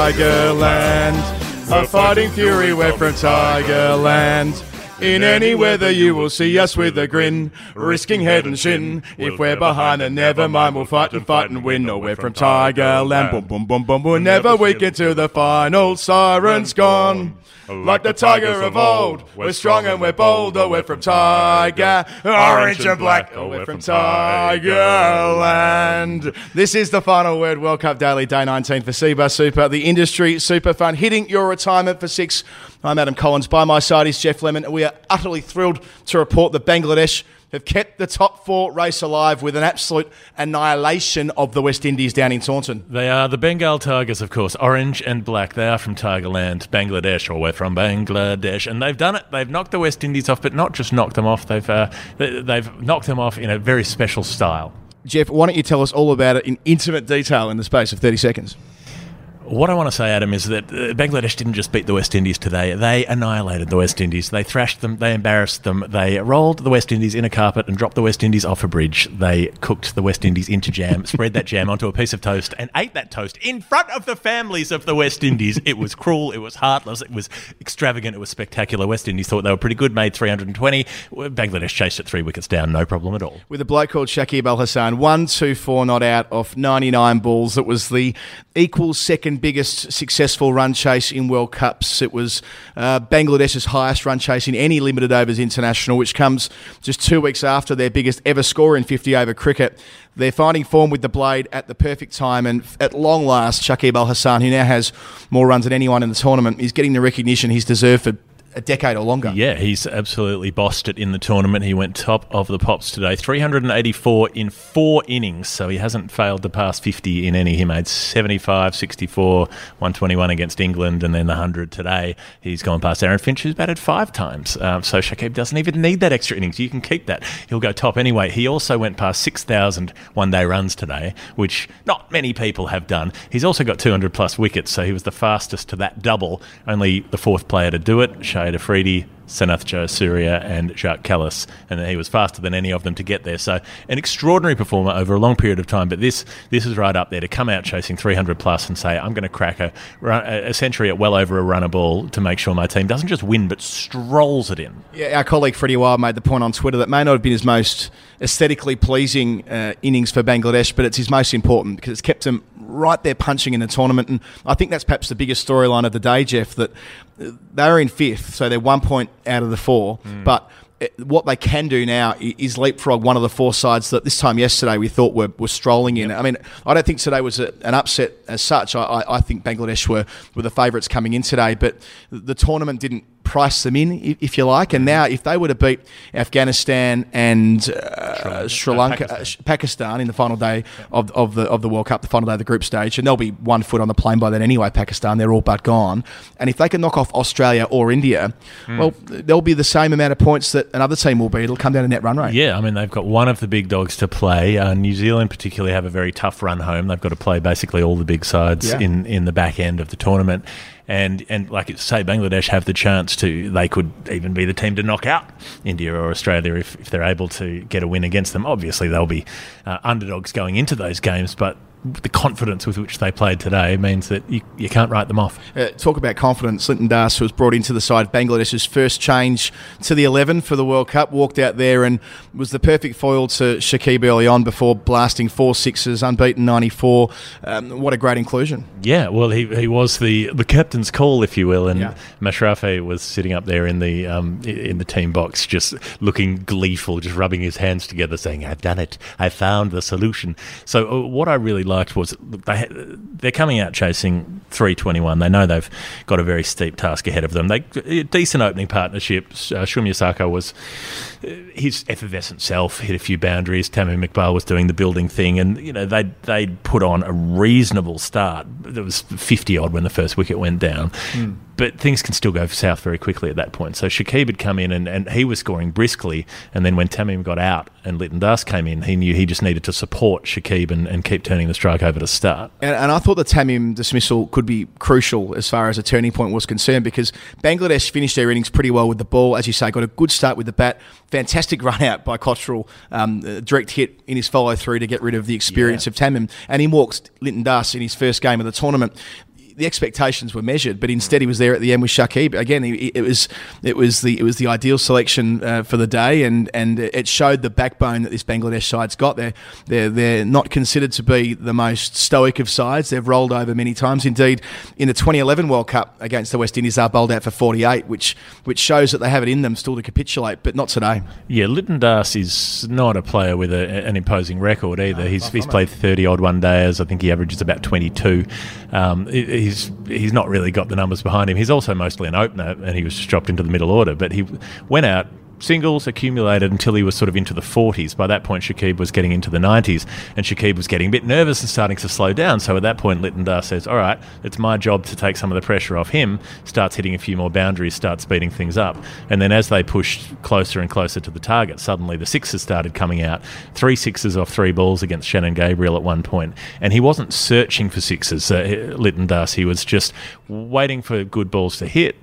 Tigerland, a fighting fury. We're from Tigerland. In any weather, you will see us with a grin, risking head and shin. If we're behind, then never mind, we'll fight and fight and win. No, we're from Tigerland. Boom, boom, boom, boom. We'll never weaken to the final. siren's gone. Like the tiger of old, we're strong and we're bold. Oh, we're from Tiger, orange and black. Oh, we're from Tigerland. This is the final word World Cup Daily Day 19 for Cbus Super, the industry super fund, hitting your retirement for six. I'm Adam Collins. By my side is Geoff Lemon. We are utterly thrilled to report that Bangladesh have kept the top four race alive with an absolute annihilation of the West Indies down in Taunton. They are the Bengal Tigers, of course, orange and black. They are from Tigerland, Bangladesh, or we're from Bangladesh, and they've done it. They've knocked the West Indies off, but not just knocked them off. They've uh, they've knocked them off in a very special style. Geoff, why don't you tell us all about it in intimate detail in the space of 30 seconds? What I want to say, Adam, is that uh, Bangladesh didn't just beat the West Indies today. They annihilated the West Indies. They thrashed them. They embarrassed them. They rolled the West Indies in a carpet and dropped the West Indies off a bridge. They cooked the West Indies into jam, spread that jam onto a piece of toast, and ate that toast in front of the families of the West Indies. It was cruel. It was heartless. It was extravagant. It was spectacular. West Indies thought they were pretty good, made 320. Bangladesh chased it three wickets down, no problem at all. With a bloke called Shakib Al Hasan, one, two, four not out off 99 balls. It was the equal second biggest successful run chase in World Cups. It was uh, Bangladesh's highest run chase in any limited overs international, which comes just two weeks after their biggest ever score in 50 over cricket. They're finding form with the blade at the perfect time, and at long last, Shakib Al Hasan, who now has more runs than anyone in the tournament, is getting the recognition he's deserved for a decade or longer. Yeah, he's absolutely bossed it in the tournament. He went top of the pops today, 384 in four innings, so he hasn't failed to pass 50 in any. He made 75, 64, 121 against England, and then the 100 today. He's gone past Aaron Finch, who's batted five times. Um, so Shakib doesn't even need that extra innings. You can keep that. He'll go top anyway. He also went past 6,000 one day runs today, which not many people have done. He's also got 200 plus wickets, so he was the fastest to that double, only the fourth player to do it. Shahid Afridi, Sanath Jayasuriya and Jacques Kallis, and he was faster than any of them to get there. So an extraordinary performer over a long period of time. But this this is right up there to come out chasing 300 plus and say I'm going to crack a, a century at well over a runner ball to make sure my team doesn't just win but strolls it in. Yeah, our colleague Freddie Wilde made the point on Twitter that may not have been his most aesthetically pleasing uh, innings for Bangladesh, but it's his most important because it's kept him right there punching in the tournament. And I think that's perhaps the biggest storyline of the day, Geoff, that they're in fifth, so they're one point out of the four. Mm. But what they can do now is leapfrog one of the four sides that this time yesterday we thought were, were strolling in. Yep. I mean, I don't think today was a, an upset as such. I, I think Bangladesh were, were the favourites coming in today, but the tournament didn't price them in, if you like. And now, if they were to beat Afghanistan and uh, Sri Lanka, uh, Pakistan. Pakistan. in the final day of, of the of the World Cup, the final day of the group stage, and they'll be one foot on the plane by then anyway. Pakistan, they're all but gone. And if they can knock off Australia or India, mm. well, they'll be the same amount of points that another team will be. It'll come down to net run rate. Yeah, I mean they've got one of the big dogs to play. Uh, New Zealand particularly have a very tough run home. They've got to play basically all the big sides yeah. in in the back end of the tournament and and like say Bangladesh have the chance to they could even be the team to knock out India or Australia if, if they're able to get a win against them. Obviously they'll be uh, underdogs going into those games, but the confidence with which they played today means that you, you can't write them off. Uh, talk about confidence. Litton Das was brought into the side, Bangladesh's first change to the 11 for the World Cup, walked out there and was the perfect foil to Shakib early on before blasting four sixes, unbeaten 94. Um, what a great inclusion. Yeah, well, he, he was the, the captain's call, if you will, and yeah. Mashrafe was sitting up there in the um, in the team box, just looking gleeful, just rubbing his hands together, saying, "I've done it. I found the solution." So, uh, what I really liked was they they're coming out chasing 321. They know they've got a very steep task ahead of them. They decent opening partnerships. Uh, Soumya Sarkar was his effervescent self hit a few boundaries. Tamim Iqbal was doing the building thing, and you know they they'd put on a reasonable start. There was 50 odd when the first wicket went down. Mm but things can still go south very quickly at that point. So Shakib had come in and, and he was scoring briskly, and then when Tamim got out and Litton Das came in, he knew he just needed to support Shakib and, and keep turning the strike over to start. And, and I thought the Tamim dismissal could be crucial as far as a turning point was concerned because Bangladesh finished their innings pretty well with the ball, as you say, got a good start with the bat, fantastic run out by Cottrell, um, direct hit in his follow through to get rid of the experience yeah. of Tamim, and he walks Litton Das in his first game of the tournament the expectations were measured, but instead he was there at the end with Shakib. Again, it was it was the it was the ideal selection uh, for the day, and and it showed the backbone that this Bangladesh side's got. They're they're they're not considered to be the most stoic of sides. They've rolled over many times. Indeed, in the 2011 World Cup against the West Indies, they are bowled out for 48, which which shows that they have it in them still to capitulate, but not today. Yeah, Litton Das is not a player with a, an imposing record either. No, he's he's played 30 odd one days. I think he averages about 22. Um, he's he's not really got the numbers behind him. He's also mostly an opener, and he was just dropped into the middle order. But he went out singles accumulated until he was sort of into the 40s. By that point, Shakib was getting into the 90s, and Shakib was getting a bit nervous and starting to slow down. So at that point, Litton says, All right, it's my job to take some of the pressure off him, starts hitting a few more boundaries, starts speeding things up. And then as they pushed closer and closer to the target, suddenly the sixes started coming out. Three sixes off three balls against Shannon Gabriel at one point. And he wasn't searching for sixes, uh, Litton Das. He was just waiting for good balls to hit,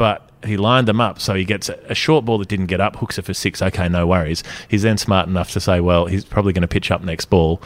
but he lined them up so he gets a, short ball that didn't get up, hooks it for six. Okay, no worries. He's then smart enough to say, well, he's probably going to pitch up next ball.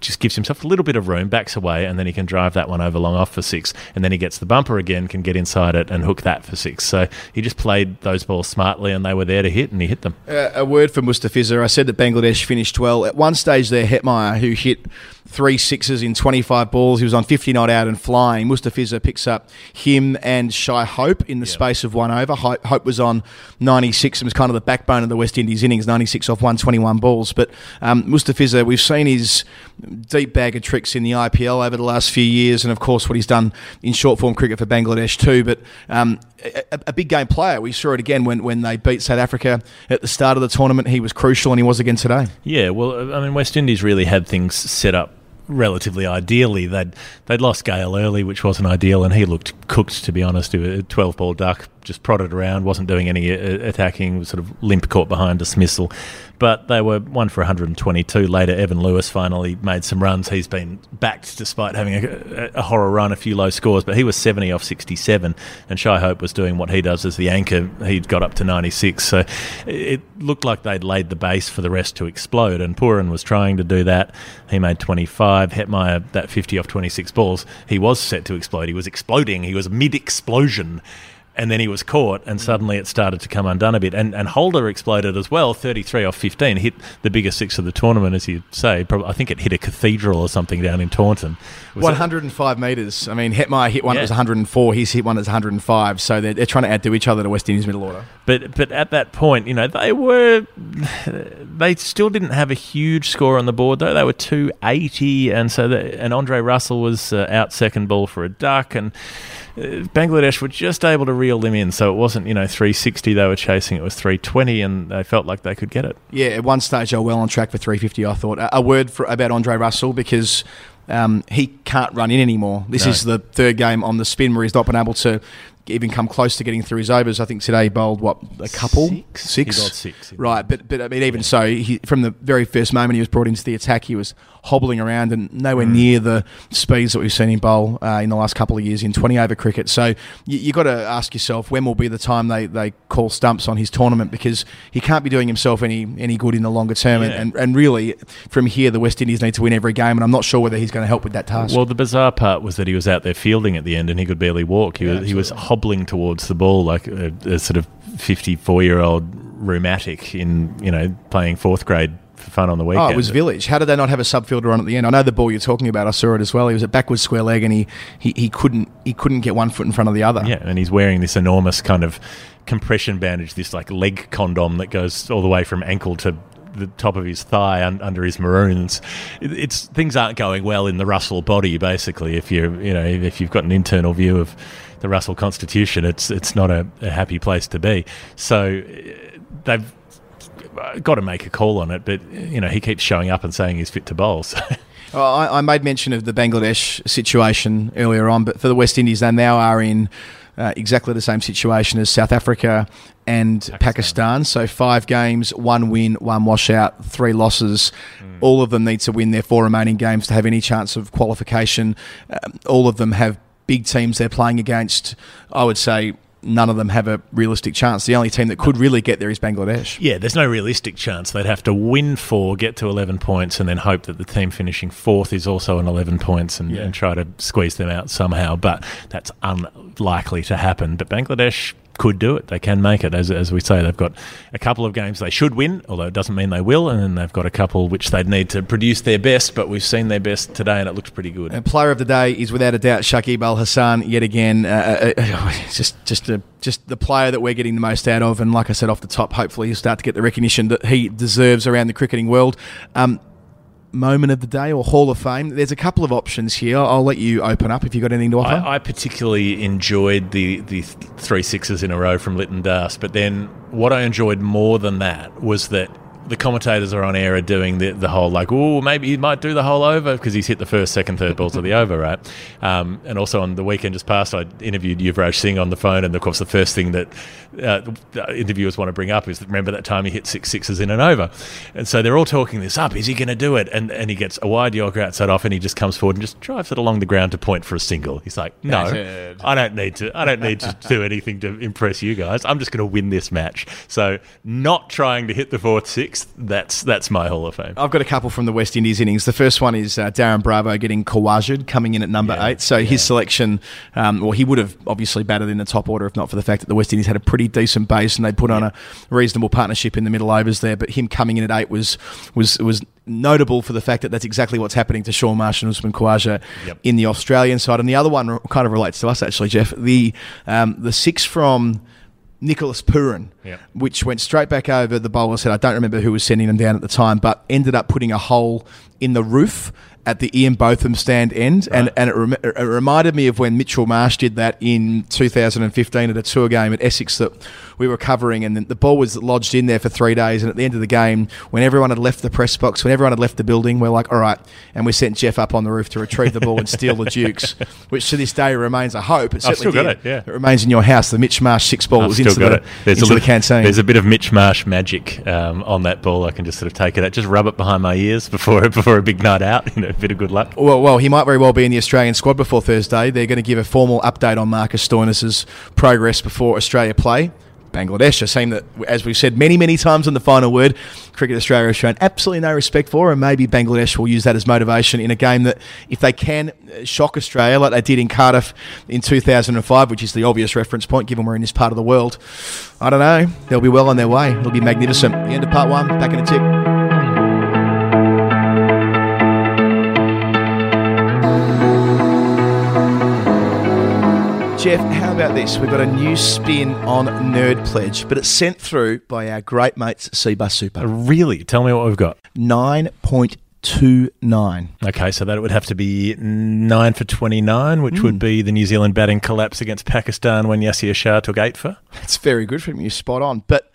Just gives himself a little bit of room, backs away, and then he can drive that one over long off for six. And then he gets the bumper again, can get inside it and hook that for six. So he just played those balls smartly, and they were there to hit, and he hit them. Uh, a word for Mustafizur. I said that Bangladesh finished well. At one stage there, Hetmyer, who hit three sixes in 25 balls. He was on 50 not out and flying. Mustafizur picks up him and Shai Hope in the space of one over. Hope, Hope was on 96 and was kind of the backbone of the West Indies innings, 96 off 121 balls. But um, Mustafizur, we've seen his deep bag of tricks in the IPL over the last few years, and of course what he's done in short form cricket for Bangladesh too. But um, a, a big game player. We saw it again when, when they beat South Africa at the start of the tournament. He was crucial, and he was again today. Yeah, well, I mean, West Indies really had things set up relatively ideally. They'd they'd lost Gayle early, which wasn't ideal, and he looked cooked to be honest. A twelve ball duck, just prodded around, wasn't doing any uh, attacking, sort of limp caught behind dismissal. But they were one for 122. Later, Evin Lewis finally made some runs. He's been backed despite having a, a horror run, a few low scores, but he was 70 off 67. And Shai Hope was doing what he does as the anchor. He'd got up to 96. So it looked like they'd laid the base for the rest to explode. And Pooran was trying to do that. He made 25. Hetmyer, that 50 off 26 balls, he was set to explode. He was exploding. He was mid explosion and then he was caught, and suddenly it started to come undone a bit. And, and Holder exploded as well, 33 off 15, hit the biggest six of the tournament, as you say. Probably, I think it hit a cathedral or something down in Taunton. 105 metres. I mean, Hetmyer hit one yeah. that was 104, he's hit one that's 105, so they're, they're trying to add to each other the West Indies middle order. But but at that point, you know, they were they still didn't have a huge score on the board though. They were 280, and so the, and Andre Russell was uh, out second ball for a duck, and Bangladesh were just able to reel them in, so it wasn't you know 360 they were chasing; it was 320, and they felt like they could get it. Yeah, at one stage they were well on track for 350. I thought a word for, about Andre Russell because um, he can't run in anymore. This no. is the third game on the spin where he's not been able to even come close to getting through his overs. I think today he bowled what a couple six, right. But but I mean even yeah. so, he, from the very first moment he was brought into the attack, he was hobbling around and nowhere mm. near the speeds that we've seen him bowl uh, in the last couple of years in 20 over cricket. So you, you got to ask yourself when will be the time they, they call stumps on his tournament because he can't be doing himself any any good in the longer term. Yeah. And, and, and really, from here, the West Indies need to win every game, and I'm not sure whether he's going to help with that task. Well, the bizarre part was that he was out there fielding at the end and he could barely walk. He, yeah, was, he was hobbling towards the ball like a, a sort of 54 year old rheumatic in you know playing fourth grade for fun on the weekend. Oh, it was Village. How did they not have a subfielder on at the end? I know the ball you're talking about. I saw it as well. He was at backwards square leg, and he, he, he couldn't he couldn't get one foot in front of the other. Yeah, and he's wearing this enormous kind of compression bandage, this like leg condom that goes all the way from ankle to the top of his thigh un- under his maroons. It, it's things aren't going well in the Russell body. Basically, if you you know if you've got an internal view of the Russell Constitution, it's it's not a, a happy place to be. So uh, they've got to make a call on it. But you know, he keeps showing up and saying he's fit to bowl. So. Well, I, I, made mention of the Bangladesh situation earlier on, but for the West Indies, they now are in uh, exactly the same situation as South Africa and Pakistan. Pakistan. So five games, one win, one washout, three losses. Mm. All of them need to win their four remaining games to have any chance of qualification. Um, all of them have big teams they're playing against. I would say none of them have a realistic chance. The only team that could really get there is Bangladesh. Yeah, there's no realistic chance. They'd have to win four, get to 11 points, and then hope that the team finishing fourth is also on 11 points and, yeah. and try to squeeze them out somehow. But that's unlikely to happen. But Bangladesh could do it. They can make it. As, as we say, they've got a couple of games they should win, although it doesn't mean they will. And then they've got a couple which they'd need to produce their best, but we've seen their best today and it looks pretty good. And player of the day is without a doubt Shakib Al Hasan yet again. Uh, uh, uh just, just, a, just the player that we're getting the most out of. And like I said off the top, hopefully he'll start to get the recognition that he deserves around the cricketing world. Um, moment of the day or Hall of Fame? There's a couple of options here. I'll let you open up if you've got anything to offer. I, I particularly enjoyed the, the three sixes in a row from Litton Das, but then what I enjoyed more than that was that the commentators are on air are doing the, the whole like, oh, maybe he might do the whole over because he's hit the first, second, third balls of the over, right? Um, and also on the weekend just past, I interviewed Yuvraj Singh on the phone, and of course the first thing that uh, interviewers want to bring up is remember that time he hit six sixes in an over, and so they're all talking this up. Is he going to do it? And and he gets a wide Yorker outside off, and he just comes forward and just drives it along the ground to point for a single. He's like, no, I don't need to. I don't need to do anything to impress you guys. I'm just going to win this match. So not trying to hit the fourth six sixth, that's that's my Hall of Fame. I've got a couple from the West Indies innings. The first one is uh, Darren Bravo getting Khawaja'd coming in at number Yeah, eight. So his selection, um, well, he would have obviously batted in the top order if not for the fact that the West Indies had a pretty decent base and they put on a reasonable partnership in the middle overs there. But him coming in at eight was was was notable for the fact that that's exactly what's happening to Shaun Marsh and Usman Khawaja Yep. in the Australian side. And the other one kind of relates to us actually, Geoff. The um, the six from Nicholas Pooran, Yep. which went straight back over the bowler's head. I don't remember who was sending them down at the time, but ended up putting a hole in the roof at the Ian Botham stand end, and and it, rem- it reminded me of when Mitchell Marsh did that in 2015 at a tour game at Essex that we were covering, and the, ball was lodged in there for three days. And at the end of the game, when everyone had left the press box, when everyone had left the building, we're like, all right, and we sent Geoff up on the roof to retrieve the ball and steal the Dukes, which to this day remains a hope. It I've certainly still got did. it, yeah. It remains in your house. The Mitch Marsh six ball I've was still into got the, it. There's into a the little, canteen. There's a bit of Mitch Marsh magic um, on that ball. I can just sort of take it out, just rub it behind my ears before before a big night out. You know, bit of good luck. Well, well, he might very well be in the Australian squad before Thursday. They're going to give a formal update on Marcus Stoinis's progress before Australia play. Bangladesh, a team that, as we've said many, many times on the final word, Cricket Australia has shown absolutely no respect for, and maybe Bangladesh will use that as motivation in a game that, if they can uh, shock Australia like they did in Cardiff in 2005, which is the obvious reference point given we're in this part of the world, I don't know. They'll be well on their way. It'll be magnificent. The end of part one. Back in a tick. Geoff, how about this? We've got a new spin on Nerd Pledge, but it's sent through by our great mates at Cbus Super. Really? Tell me what we've got. 9.29. Okay, so that would have to be nine for twenty nine, which Hmm. would be the New Zealand batting collapse against Pakistan when Yasir Shah took eight for. It's very good from you, spot on. But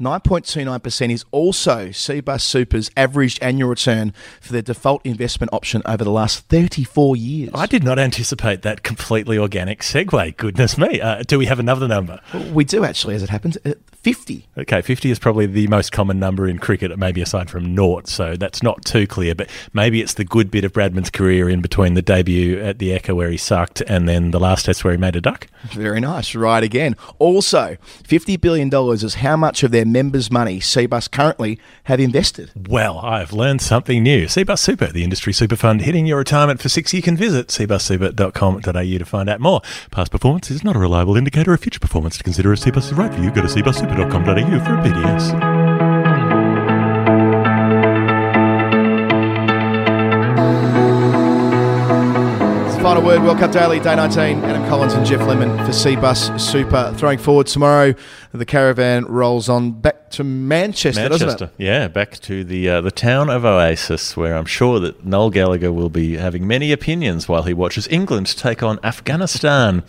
9.29% is also Cbus Super's averaged annual return for their default investment option over the last 34 years. I did not anticipate that completely organic segue. Goodness me! Uh, do we have another number? We do actually, as it happens. Uh, 50. Okay, 50 is probably the most common number in cricket, maybe aside from naught, so that's not too clear. But maybe it's the good bit of Bradman's career in between the debut at the Ekka where he sucked and then the last test where he made a duck. Very nice. Right again. Also, $50 billion is how much of their members' money Cbus currently have invested. Well, I've learned something new. Cbus Super, the industry super fund hitting your retirement for six. You can visit cbussuper.com.au to find out more. Past performance is not a reliable indicator of future performance. To consider if Cbus is right for you, go to cbussuper.com.au for PDS. Final word. World Cup Daily, day 19. Adam Collins and Geoff Lemon for Cbus Super. Throwing forward tomorrow, the caravan rolls on back to Manchester, doesn't it? yeah, back to the uh, the town of Oasis, where I'm sure that Noel Gallagher will be having many opinions while he watches England take on Afghanistan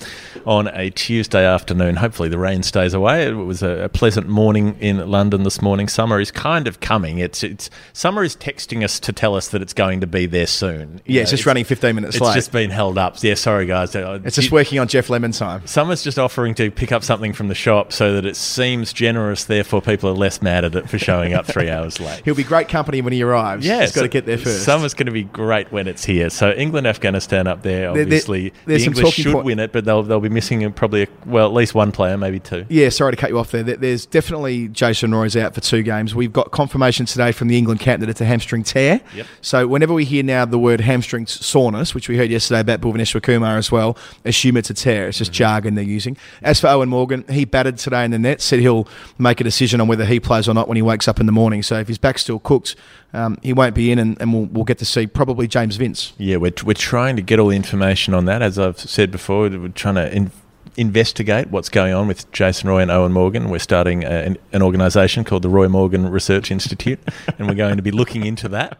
on a Tuesday afternoon. Hopefully, the rain stays away. It was a, a pleasant morning in London this morning. Summer is kind of coming. It's it's summer is texting us to tell us that it's going to be there soon. You Yeah, it's just running 15 minutes It's late. It's just been held up. Yeah, sorry guys. It's just working on Geoff Lemon time. Summer's just offering to pick up something from the shop so that it seems generous, therefore people are less mad at it for showing up three hours late. He'll be great company when he arrives. Yeah, He's got to get there first. Summer's going to be great when it's here. So England, Afghanistan up there. There- there- Obviously, there's the English should point- win it, but they'll they'll be missing probably a, well at least one player, maybe two. Yeah, sorry to cut you off there. There- There's definitely Jason Roy's out for two games. We've got confirmation today from the England camp that it's a hamstring tear. Yep. So whenever we hear now the word hamstring soreness, which we heard yesterday about Bhuvneshwar Kumar as well, assume it's a tear. It's just Mm-hmm. jargon they're using. As for Eoin Morgan, he batted today in the net. Said he'll make a decision on whether he plays or not when he wakes up in the morning. So if his back's still cooked, um, he won't be in, and, and we'll, we'll get to see probably James Vince. Yeah, we're we're trying to get all the information on that. As I've said before, we're trying to. In, investigate what's going on with Jason Roy and Eoin Morgan. We're starting a, an, an organisation called the Roy Morgan Research Institute, and we're going to be looking into that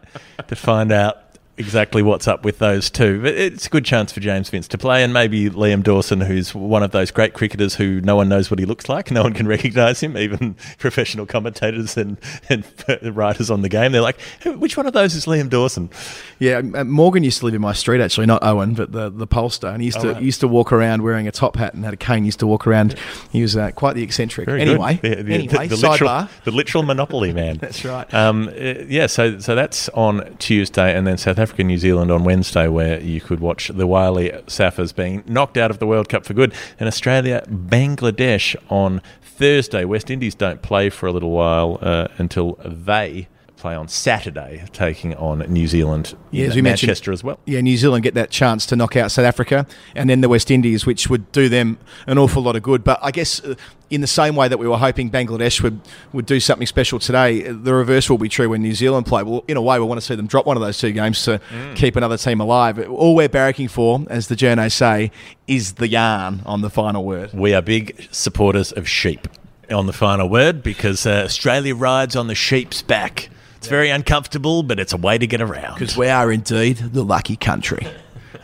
to find out exactly what's up with those two. But it's a good chance for James Vince to play, and maybe Liam Dawson, who's one of those great cricketers who no one knows what he looks like, no one can recognise him, even professional commentators and, and writers on the game. They're like, which one of those is Liam Dawson? Yeah, uh, Morgan used to live in my street actually, not Eoin, but the the pollster, and he used Oh, to right. used to walk around wearing a top hat and had a cane. He used to walk around. He was uh, quite the eccentric. Very anyway. The, the- anyway, the, the literal, the literal monopoly man. That's right. Um, uh, yeah, so so that's on Tuesday, and then South Africa, New Zealand on Wednesday, where you could watch the wily Saffers being knocked out of the World Cup for good, and Australia, Bangladesh on Thursday. West Indies don't play for a little while uh, until they play on Saturday, taking on New Zealand. Yeah, as we Manchester as well. Yeah, New Zealand get that chance to knock out South Africa, and then the West Indies, which would do them an awful lot of good. But I guess uh, in the same way that we were hoping Bangladesh would, would do something special today, the reverse will be true when New Zealand play. Well, in a way, we want to see them drop one of those two games to keep another team alive. All we're barracking for, as the journos say, is the yarn on the final word. We are big supporters of sheep on the final word because uh, Australia rides on the sheep's back. It's very uncomfortable, but it's a way to get around. Because we are indeed the lucky country.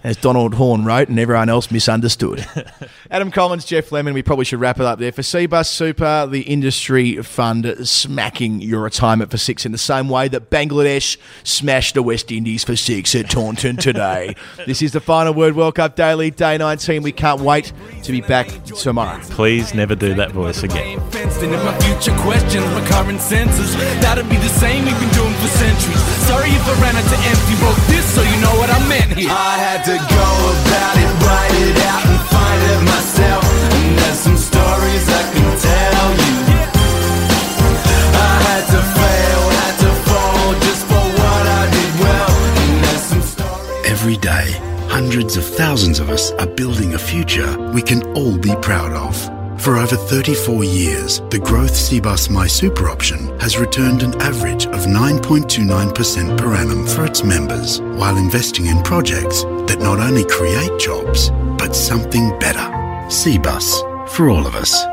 As Donald Horne wrote and everyone else misunderstood. Adam Collins, Geoff Lemon, we probably should wrap it up there. For Cbus Super, the industry fund smacking your retirement for six in the same way that Bangladesh smashed the West Indies for six at Taunton today. this is the final word World Cup Daily, day 19. We can't wait to be back tomorrow. Please never do that voice again. And my future questions, my current senses. That'll be the same we've been doing for centuries. Sorry if I ran out to empty. Wrote this so you know what I meant here. I had to go about it, write it out, and find it myself. And there's some stories I can tell you. I had to fail, had to fall just for what I did well. And there's some stories. Every day, hundreds of thousands of us are building a future we can all be proud of. For over 34 years, the Growth Cbus My Super option has returned an average of 9.29% per annum for its members, while investing in projects that not only create jobs, but something better. Cbus, for all of us.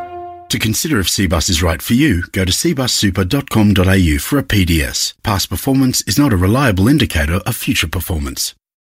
To consider if Cbus is right for you, go to cbussuper.com.au for a PDS. Past performance is not a reliable indicator of future performance.